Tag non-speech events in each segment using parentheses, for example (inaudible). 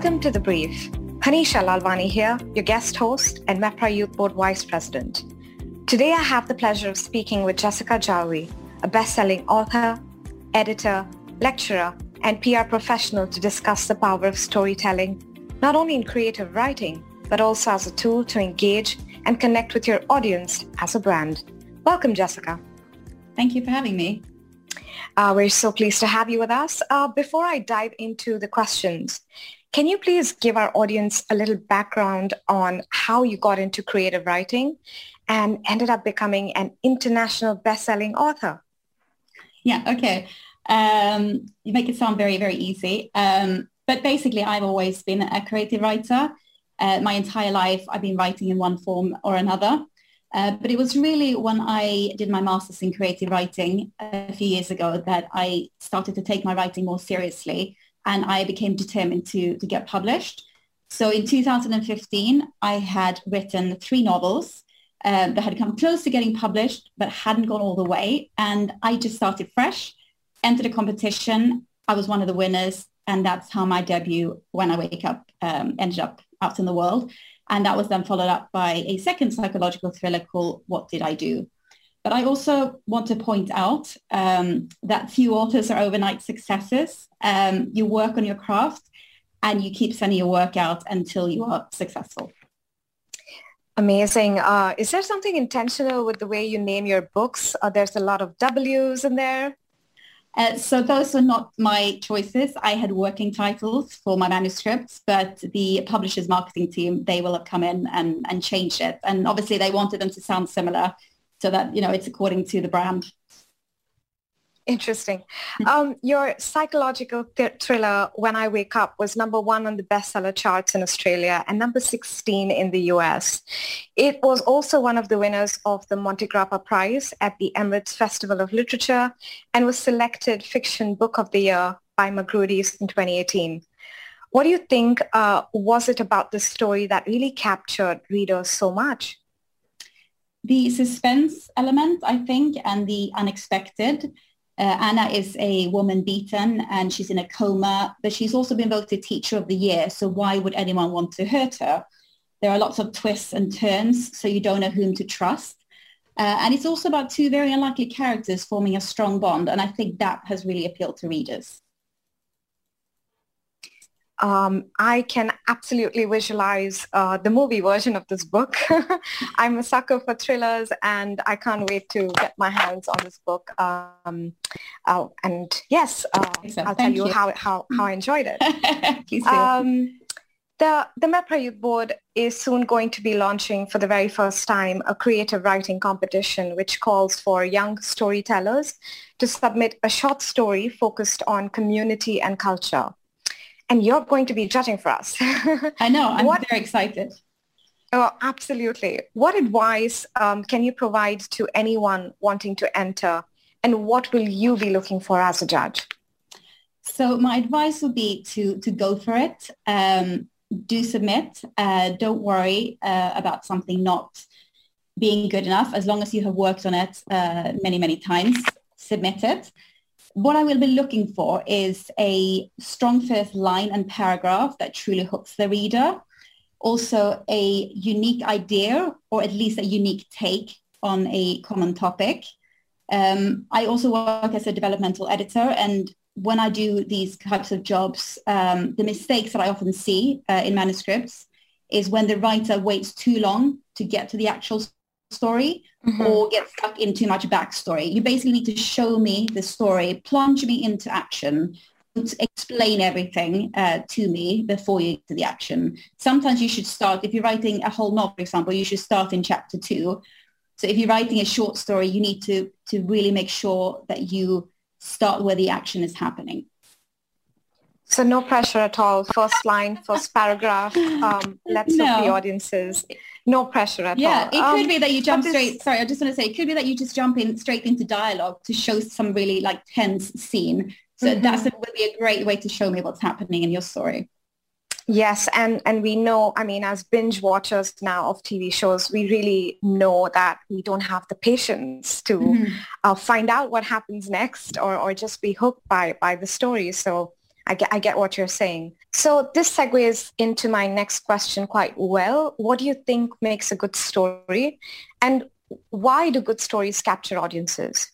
Welcome to The Brief. Hanisha Lalwani here, your guest host and MEPRA Youth Board Vice President. Today I have the pleasure of speaking with Jessica Jarlvi, a best-selling author, editor, lecturer, and PR professional to discuss the power of storytelling, not only in creative writing, but also as a tool to engage and connect with your audience as a brand. Welcome, Jessica. Thank you for having me. Uh, we're so pleased to have you with us. Uh, before I dive into the questions, can you please give our audience a little background on how you got into creative writing and ended up becoming an international best-selling author? Yeah, okay. Um, you make it sound very, very easy. Um, but basically, I've always been a creative writer. Uh, my entire life, I've been writing in one form or another. Uh, but it was really when I did my master's in creative writing a few years ago that I started to take my writing more seriously and I became determined to, to get published. So in 2015, I had written three novels uh, that had come close to getting published but hadn't gone all the way. And I just started fresh, entered a competition. I was one of the winners. And that's how my debut, When I Wake Up, um, ended up out in the world. And that was then followed up by a second psychological thriller called What Did I Do? But I also want to point out um, that few authors are overnight successes. Um, you work on your craft and you keep sending your work out until you are successful. Amazing. Uh, is there something intentional with the way you name your books? Uh, there's a lot of W's in there. Uh, so those are not my choices. I had working titles for my manuscripts, but the publisher's marketing team, they will have come in and, and changed it. And obviously they wanted them to sound similar so that, you know, it's according to the brand. Interesting. Um, your psychological th- thriller, When I Wake Up, was number one on the bestseller charts in Australia and number 16 in the US. It was also one of the winners of the Montegrappa Prize at the Emirates Festival of Literature and was selected Fiction Book of the Year by Magrudy's in 2018. What do you think uh, was it about the story that really captured readers so much? The suspense element, I think, and the unexpected. Uh, Anna is a woman beaten and she's in a coma, but she's also been voted Teacher of the Year. So why would anyone want to hurt her? There are lots of twists and turns, so you don't know whom to trust. Uh, and it's also about two very unlikely characters forming a strong bond. And I think that has really appealed to readers um, I can absolutely visualize uh, the movie version of this book. (laughs) I'm a sucker for thrillers and I can't wait to get my hands on this book. Um, uh, and yes, uh, I'll tell you, you, How, how, how I enjoyed it. (laughs) Please. Um, the, the MEPRA Youth Board is soon going to be launching for the very first time a creative writing competition which calls for young storytellers to submit a short story focused on community and culture and you're going to be judging for us. I know. I'm what, very excited. Oh, absolutely. What advice um, can you provide to anyone wanting to enter, and what will you be looking for as a judge? So my advice would be to to go for it. Um, do submit. Uh, don't worry uh, about something not being good enough. As long as you have worked on it uh, many many times, submit it what I will be looking for is a strong first line and paragraph that truly hooks the reader. Also a unique idea or at least a unique take on a common topic. Um, I also work as a developmental editor and when I do these types of jobs, um, the mistakes that I often see uh, in manuscripts is when the writer waits too long to get to the actual story mm-hmm. or get stuck in too much backstory. You basically need to show me the story, plunge me into action, explain everything uh, to me before you get to the action. Sometimes you should start, if you're writing a whole novel, for example, you should start in chapter two. So if you're writing a short story, you need to, to really make sure that you start where the action is happening. So no pressure at all. First line, first paragraph. Um, let's no. the audiences no pressure at yeah, all. Yeah, it could um, be that you jump straight. This, sorry, I just want to say it could be that you just jump in straight into dialogue to show some really like tense scene. So mm-hmm. that's a, would be a great way to show me what's happening in your story. Yes, and and we know, I mean, as binge watchers now of TV shows, we really know that we don't have the patience to mm-hmm. uh, find out what happens next or, or just be hooked by by the story. So I get I get what you're saying. So this segues into my next question quite well. What do you think makes a good story? And why do good stories capture audiences?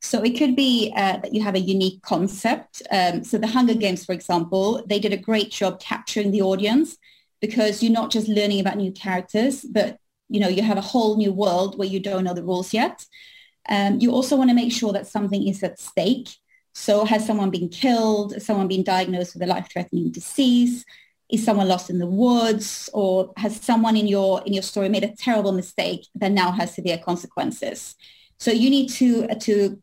So it could be uh, that you have a unique concept. Um, so the Hunger Games, for example, they did a great job capturing the audience because you're not just learning about new characters, but you know you have a whole new world where you don't know the rules yet. Um, you also want to make sure that something is at stake. So has someone been killed? Has someone been diagnosed with a life-threatening disease? Is someone lost in the woods? Or has someone in your in your story made a terrible mistake that now has severe consequences? So you need to to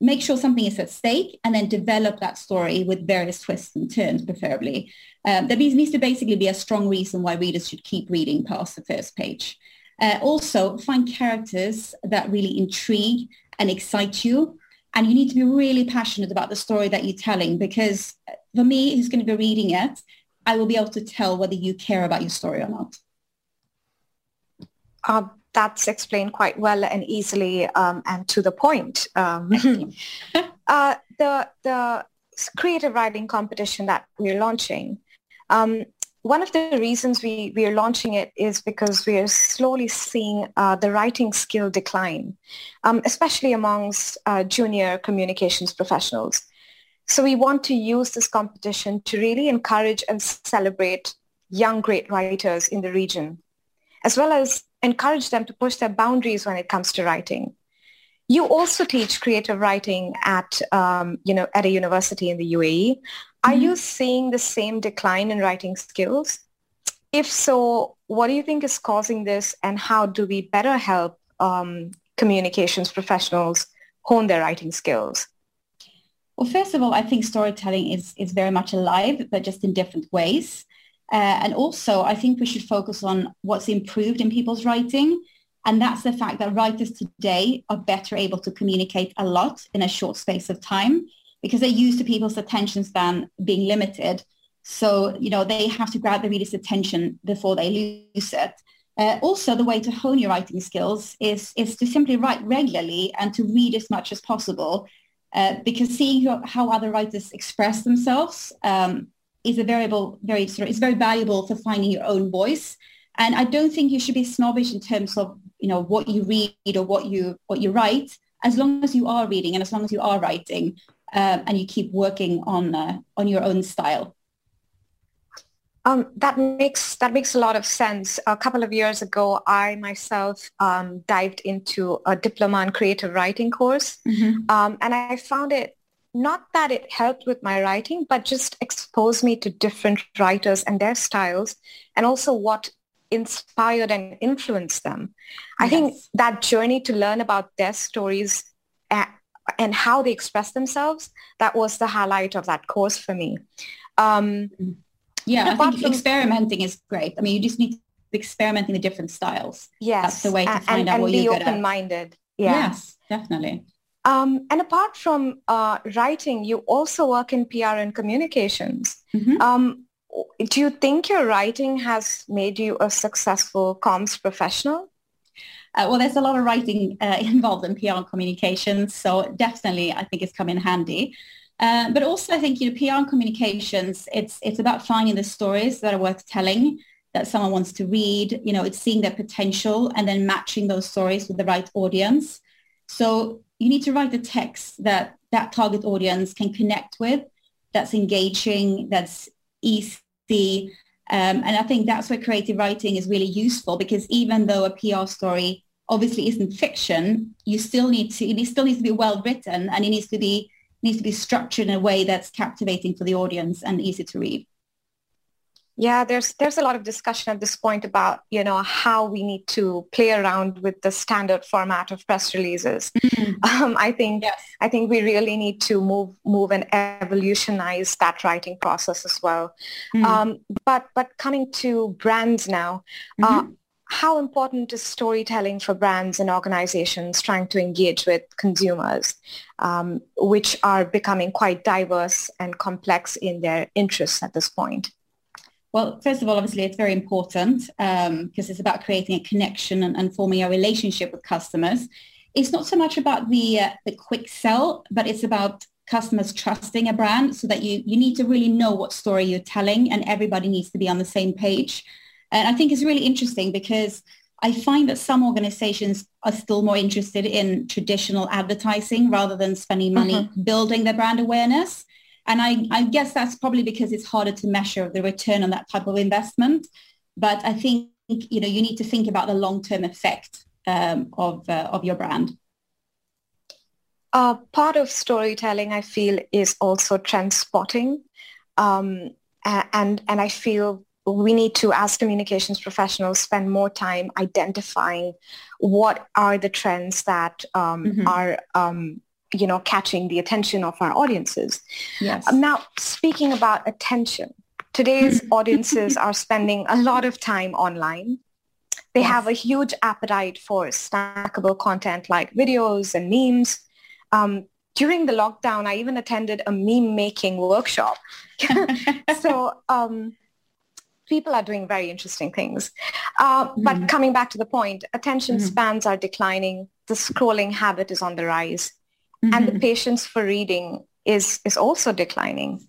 make sure something is at stake and then develop that story with various twists and turns, preferably. Um, there needs to basically be a strong reason why readers should keep reading past the first page. Uh, also, find characters that really intrigue and excite you. And you need to be really passionate about the story that you're telling because for me, who's going to be reading it, I will be able to tell whether you care about your story or not. Uh, that's explained quite well and easily um, and to the point. Um, (laughs) uh, the, the creative writing competition that we're launching, um, one of the reasons we, we are launching it is because we are slowly seeing uh, the writing skill decline, um, especially amongst uh, junior communications professionals. So we want to use this competition to really encourage and celebrate young great writers in the region, as well as encourage them to push their boundaries when it comes to writing. You also teach creative writing at, um, you know, at a university in the UAE. Are mm-hmm. you seeing the same decline in writing skills? If so, what do you think is causing this and how do we better help um, communications professionals hone their writing skills? Well, first of all, I think storytelling is, is very much alive, but just in different ways. Uh, and also, I think we should focus on what's improved in people's writing. And that's the fact that writers today are better able to communicate a lot in a short space of time because they're used to people's attention span being limited. So, you know, they have to grab the reader's attention before they lose it. Uh, also, the way to hone your writing skills is, is to simply write regularly and to read as much as possible. Uh, because seeing how, how, other writers express themselves um, is a variable, very sort of, it's very valuable for finding your own voice. And I don't think you should be snobbish in terms of, you know, what you read or what you what you write, as long as you are reading and as long as you are writing um, and you keep working on uh, on your own style. Um, that makes that makes a lot of sense. A couple of years ago, I myself um, dived into a diploma in creative writing course, mm-hmm. um, and I found it not that it helped with my writing, but just exposed me to different writers and their styles, and also what inspired and influenced them. I think that journey to learn about their stories and how they express themselves, that was the highlight of that course for me. Um, yeah, I think experimenting is great. I mean, you just need to experiment in the different styles. Yes. That's the way to find and, out and what you're good at. And be open-minded. Yeah. Yes, definitely. Um, and apart from uh, writing, you also work in PR and communications. Mm-hmm. Um, do you think your writing has made you a successful comms professional? Uh, well, there's a lot of writing uh, (laughs) involved in PR and communications, so definitely I think it's come in handy. Uh, but also I think you know PR and communications, it's it's about finding the stories that are worth telling, that someone wants to read. You know, it's seeing their potential and then matching those stories with the right audience. So you need to write the text that that target audience can connect with, that's engaging, that's easy. Um, and I think that's where creative writing is really useful because even though a PR story obviously isn't fiction, you still need to, it still needs to be well written and it needs to be, needs to be structured in a way that's captivating for the audience and easy to read. Yeah, there's there's a lot of discussion at this point about you know how we need to play around with the standard format of press releases. Mm-hmm. Um, I think yes. I think we really need to move move and evolutionize that writing process as well. Mm-hmm. Um, but but coming to brands now, uh, mm-hmm. uh, how important is storytelling for brands and organizations trying to engage with consumers, um, which are becoming quite diverse and complex in their interests at this point? Well, first of all, obviously, it's very important because um, it's about creating a connection and, and, forming a relationship with customers. It's not so much about the uh, the quick sell, but it's about customers trusting a brand so that you, you need to really know what story you're telling and everybody needs to be on the same page. And I think it's really interesting because I find that some organizations are still more interested in traditional advertising rather than spending money mm-hmm. building their brand awareness. And I, I guess that's probably because it's harder to measure the return on that type of investment. But I think, you know, you need to think about the long-term effect um, of, uh, of your brand. Uh, part of storytelling, I feel, is also trend spotting. Um, and, and I feel we need to, as communications professionals, spend more time identifying what are the trends that um, mm-hmm. are, um, you know, catching the attention of our audiences. Yes. Um, now, speaking about attention, today's (laughs) audiences are spending a lot of time online. They yes. have a huge appetite for snackable content like videos and memes. Um, during the lockdown, I even attended a meme making workshop. (laughs) so um, people are doing very interesting things. Uh, mm-hmm. But coming back to the point, attention mm-hmm. spans are declining. The scrolling habit is on the rise. Mm-hmm. And the patience for reading is, is also declining.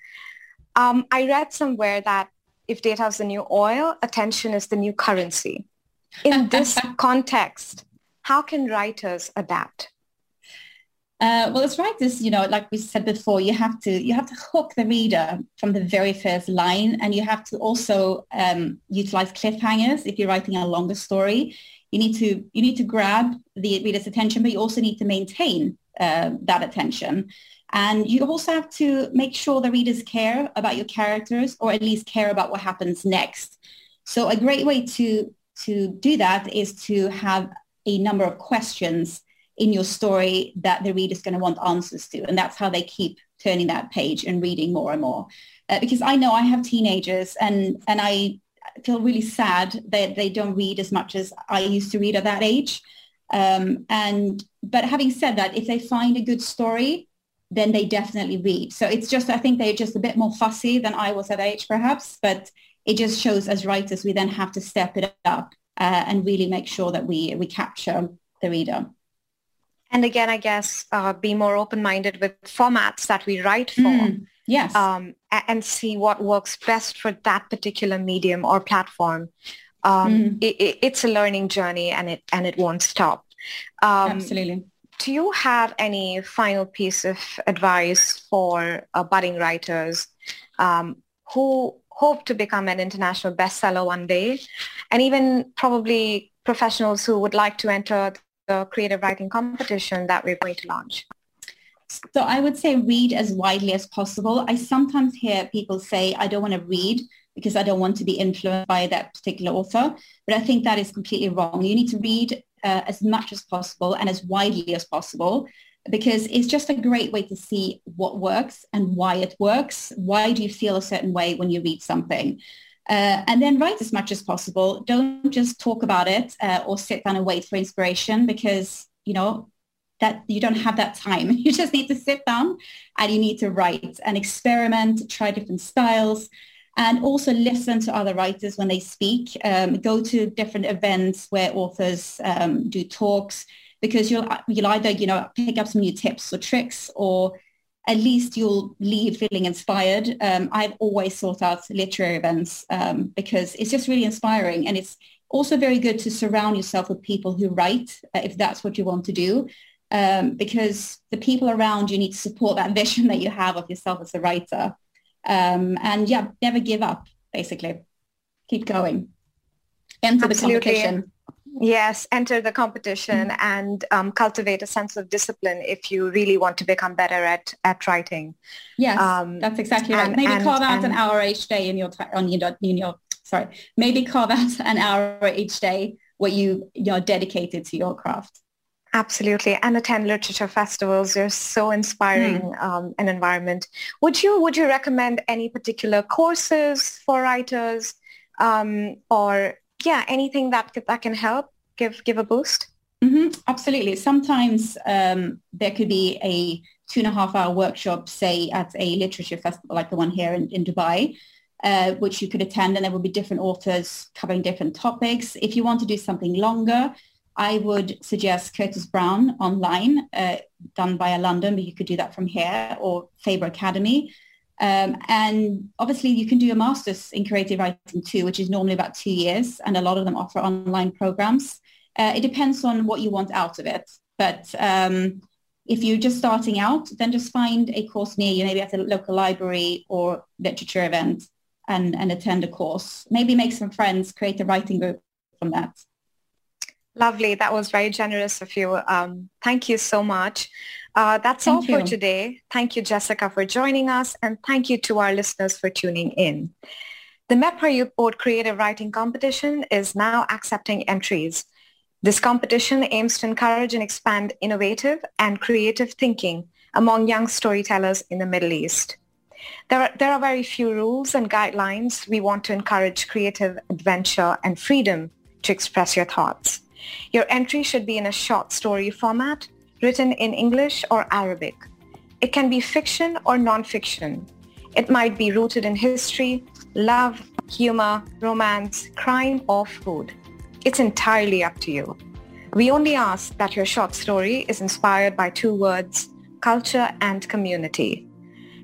Um, I read somewhere that if data is the new oil, attention is the new currency. In (laughs) this context, how can writers adapt? Uh, well, as right. This, you know, like we said before, you have to you have to hook the reader from the very first line, and you have to also um, utilize cliffhangers if you're writing a longer story. You need to you need to grab the reader's attention, but you also need to maintain uh, that attention. And you also have to make sure the readers care about your characters, or at least care about what happens next. So a great way to to do that is to have a number of questions in your story that the reader's going to want answers to. And that's how they keep turning that page and reading more and more. Uh, because I know I have teenagers and, and I feel really sad that they don't read as much as I used to read at that age. Um, and but having said that, if they find a good story, then they definitely read. So it's just I think they're just a bit more fussy than I was at age, perhaps. But it just shows as writers we then have to step it up uh, and really make sure that we we capture the reader and again i guess uh, be more open-minded with formats that we write for mm, yes um, and see what works best for that particular medium or platform um, mm. it, it, it's a learning journey and it and it won't stop um, absolutely do you have any final piece of advice for uh, budding writers um, who hope to become an international bestseller one day and even probably professionals who would like to enter the creative writing competition that we're going to launch? So I would say read as widely as possible. I sometimes hear people say, I don't want to read because I don't want to be influenced by that particular author. But I think that is completely wrong. You need to read uh, as much as possible and as widely as possible because it's just a great way to see what works and why it works. Why do you feel a certain way when you read something? Uh, and then write as much as possible. Don't just talk about it uh, or sit down and wait for inspiration because, you know, that you don't have that time. (laughs) You just need to sit down and you need to write and experiment, try different styles and also listen to other writers when they speak. Um, go to different events where authors um, do talks because you'll, you'll either, you know, pick up some new tips or tricks or at least you'll leave feeling inspired. Um, I've always sought out literary events um, because it's just really inspiring. And it's also very good to surround yourself with people who write, uh, if that's what you want to do, um, because the people around you need to support that (laughs) vision that you have of yourself as a writer. Um, and yeah, never give up, basically. Keep going. Enter Absolutely. the competition. Yes, enter the competition mm-hmm. and um, cultivate a sense of discipline if you really want to become better at, at writing. Yes, um, that's exactly right. And, maybe and, carve out and, an hour each day in your on your, in your sorry. Maybe carve out (laughs) an hour each day where you you're dedicated to your craft. Absolutely, and attend literature festivals. They're so inspiring mm. um, an environment. Would you would you recommend any particular courses for writers, um, or yeah, anything that that can help give give a boost. Mm-hmm, absolutely. Sometimes um, there could be a two and a half hour workshop, say at a literature festival like the one here in, in Dubai, uh, which you could attend, and there will be different authors covering different topics. If you want to do something longer, I would suggest Curtis Brown online, uh, done via London, but you could do that from here, or Faber Academy. Um, and obviously you can do a master's in creative writing too, which is normally about two years, and a lot of them offer online programs. Uh, it depends on what you want out of it. But um, if you're just starting out, then just find a course near you, maybe at a local library or literature event and, and attend a course. Maybe make some friends, create a writing group from that. Lovely. That was very generous of you. Um, thank you so much. Uh, that's thank all you. for today. Thank you, Jessica, for joining us. And thank you to our listeners for tuning in. The MEPRA Youth Board Creative Writing Competition is now accepting entries. This competition aims to encourage and expand innovative and creative thinking among young storytellers in the Middle East. There are, there are very few rules and guidelines. We want to encourage creative adventure and freedom to express your thoughts. Your entry should be in a short story format, written in English or Arabic. It can be fiction or nonfiction. It might be rooted in history, love, humor, romance, crime, or food. It's entirely up to you. We only ask that your short story is inspired by two words, culture and community.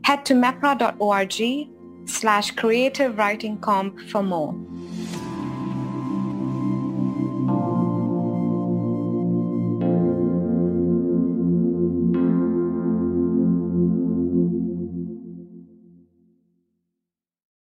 Head to mepra.org slash creative writing comp for more.